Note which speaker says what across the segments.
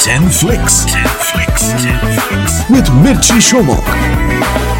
Speaker 1: 10 flicks. 10 flicks. 10 flicks. With Mirchi Somak.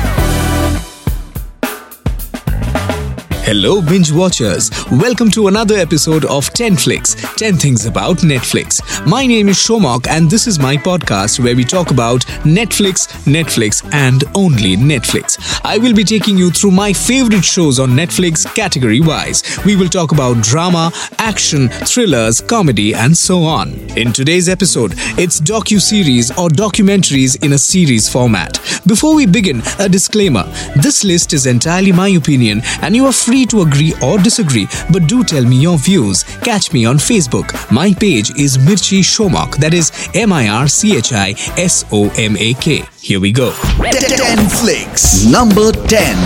Speaker 2: Hello, binge watchers. Welcome to another episode of 10 Flicks 10 Things About Netflix. My name is Somak, and this is my podcast where we talk about Netflix, Netflix, and only Netflix. I will be taking you through my favorite shows on Netflix category wise. We will talk about drama, action, thrillers, comedy, and so on. In today's episode, it's docu series or documentaries in a series format. Before we begin, a disclaimer this list is entirely my opinion, and you are free free to agree or disagree, but do tell me your views. Catch me on Facebook. My page is Mirchi Somak, that is M I R C H I S O M A K. Here we go.
Speaker 1: 10 flicks. Number 10.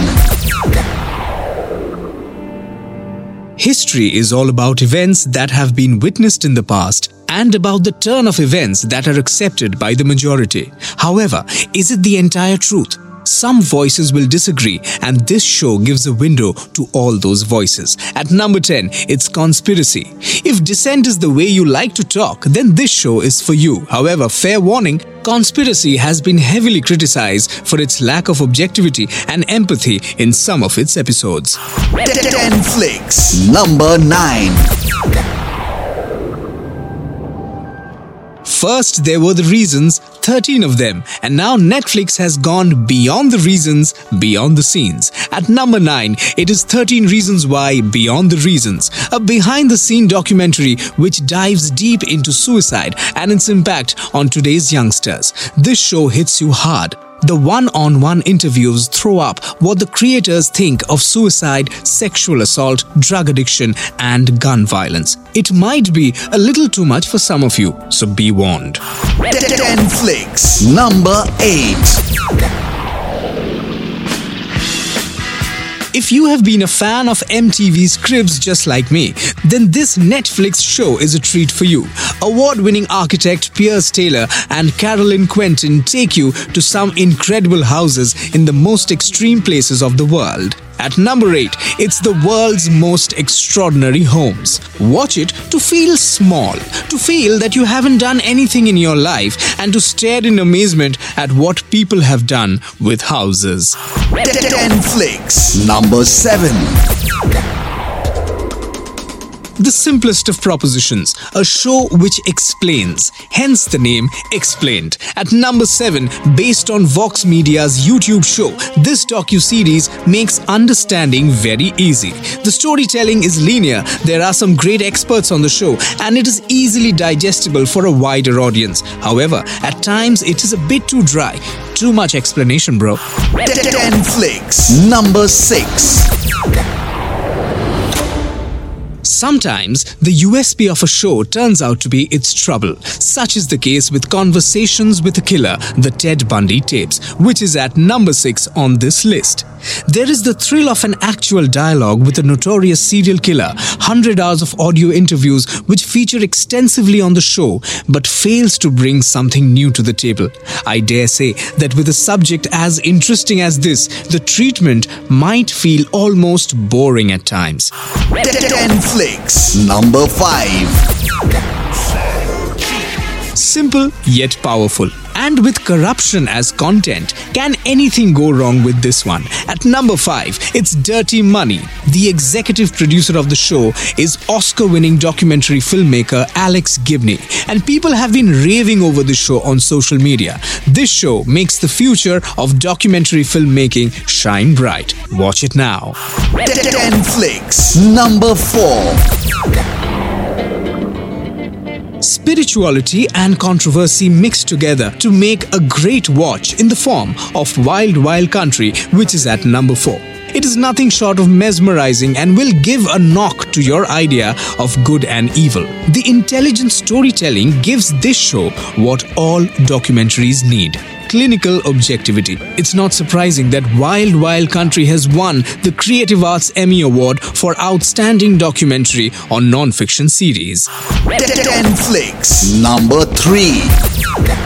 Speaker 2: History is all about events that have been witnessed in the past and about the turn of events that are accepted by the majority. However, is it the entire truth? Some voices will disagree, and this show gives a window to all those voices. At number 10, it's Conspiracy. If dissent is the way you like to talk, then this show is for you. However, fair warning, Conspiracy has been heavily criticized for its lack of objectivity and empathy in some of its episodes.
Speaker 1: 10 flicks. Number 9.
Speaker 2: First, there were the reasons, 13 of them, and now Netflix has gone beyond the reasons, beyond the scenes. At number 9, it is 13 Reasons Why Beyond the Reasons, a behind the scene documentary which dives deep into suicide and its impact on today's youngsters. This show hits you hard the one on one interviews throw up what the creators think of suicide, sexual assault, drug addiction, and gun violence. It might be a little too much for some of you, so be warned.
Speaker 1: 10 flicks. Number 8.
Speaker 2: If you have been a fan of MTV's Cribs just like me, then this Netflix show is a treat for you. Award winning architect Piers Taylor and Caroline Quentin take you to some incredible houses in the most extreme places of the world. At number 8, it's the world's most extraordinary homes. Watch it to feel small, to feel that you haven't done anything in your life, and to stare in amazement at what people have done with houses.
Speaker 1: 10 flicks. Number 7.
Speaker 2: The simplest of propositions, a show which explains, hence the name Explained. At number 7, based on Vox Media's YouTube show, this docu-series makes understanding very easy. The storytelling is linear, there are some great experts on the show, and it is easily digestible for a wider audience. However, at times it is a bit too dry. Too much explanation, bro.
Speaker 1: 10 flicks. Number 6.
Speaker 2: Sometimes the USP of a show turns out to be its trouble. Such is the case with Conversations with a Killer, the Ted Bundy tapes, which is at number 6 on this list. There is the thrill of an actual dialogue with a notorious serial killer, 100 hours of audio interviews which feature extensively on the show but fails to bring something new to the table. I dare say that with a subject as interesting as this, the treatment might feel almost boring at times.
Speaker 1: 10 flicks. Number 5.
Speaker 2: Simple yet powerful. With corruption as content, can anything go wrong with this one? At number 5, it's Dirty Money. The executive producer of the show is Oscar winning documentary filmmaker Alex Gibney, and people have been raving over the show on social media. This show makes the future of documentary filmmaking shine bright. Watch it now.
Speaker 1: 10 flicks. Number 4.
Speaker 2: Spirituality and controversy mixed together to make a great watch in the form of Wild Wild Country, which is at number 4. It is nothing short of mesmerizing and will give a knock to your idea of good and evil. The intelligent storytelling gives this show what all documentaries need clinical objectivity. It's not surprising that Wild Wild Country has won the Creative Arts Emmy Award for Outstanding Documentary on Non-Fiction Series.
Speaker 1: 10 flicks. Number 3.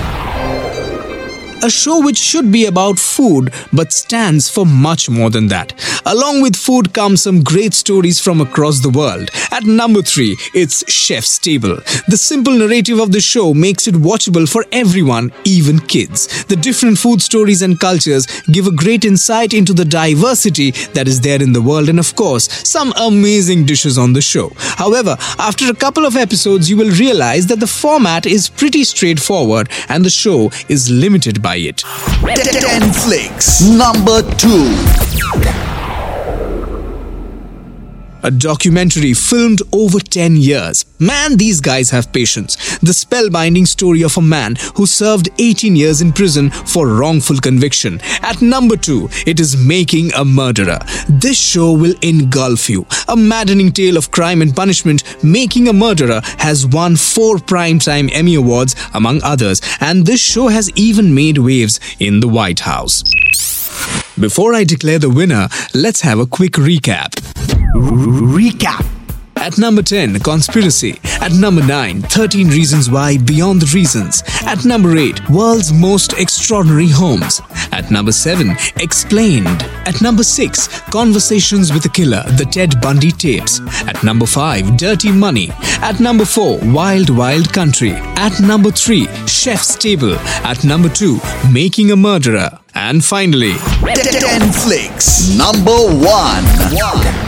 Speaker 2: A show which should be about food but stands for much more than that. Along with food come some great stories from across the world. At number 3, it's Chef's Table. The simple narrative of the show makes it watchable for everyone, even kids. The different food stories and cultures give a great insight into the diversity that is there in the world and of course, some amazing dishes on the show. However, after a couple of episodes, you will realize that the format is pretty straightforward and the show is limited by it.
Speaker 1: 10 Flicks. Number 2
Speaker 2: a documentary filmed over 10 years. Man, these guys have patience. The spellbinding story of a man who served 18 years in prison for wrongful conviction. At number 2, it is Making a Murderer. This show will engulf you. A maddening tale of crime and punishment, Making a Murderer has won 4 Primetime Emmy Awards among others, and this show has even made waves in the White House. Before I declare the winner, let's have a quick recap.
Speaker 1: Recap.
Speaker 2: At number 10, Conspiracy. At number 9, 13 Reasons Why Beyond the Reasons. At number 8, World's Most Extraordinary Homes. At number 7, Explained. At number 6, Conversations with the Killer, The Ted Bundy Tapes. At number 5, Dirty Money. At number 4, Wild Wild Country. At number 3, Chef's Table. At number 2, Making a Murderer. And finally,
Speaker 1: 10 Flicks. Number 1.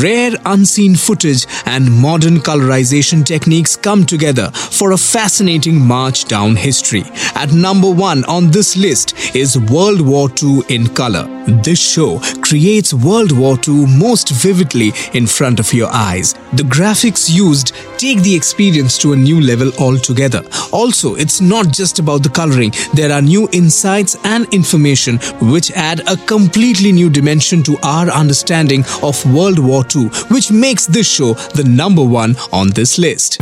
Speaker 2: Rare unseen footage and modern colorization techniques come together for a fascinating march down history. At number one on this list is World War II in color. This show creates World War II most vividly in front of your eyes. The graphics used take the experience to a new level altogether. Also, it's not just about the coloring, there are new insights and information which add a completely new dimension to our understanding of World War II, which makes this show the number one on this list.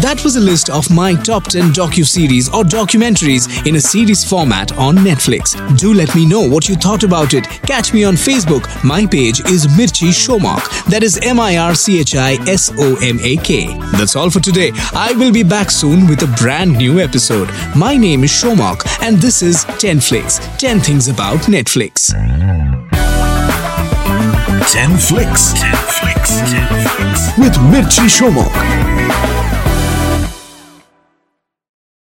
Speaker 2: That was a list of my top 10 docu-series or documentaries in a series format on Netflix. Do let me know what you thought about it. Catch me on Facebook. My page is Mirchi Somak. That is M-I-R-C-H-I-S-O-M-A-K. That's all for today. I will be back soon with a brand new episode. My name is Somak and this is 10 Flicks. 10 things about Netflix.
Speaker 1: 10 Flicks. 10 Flicks. 10 Flicks. With Mirchi Somak.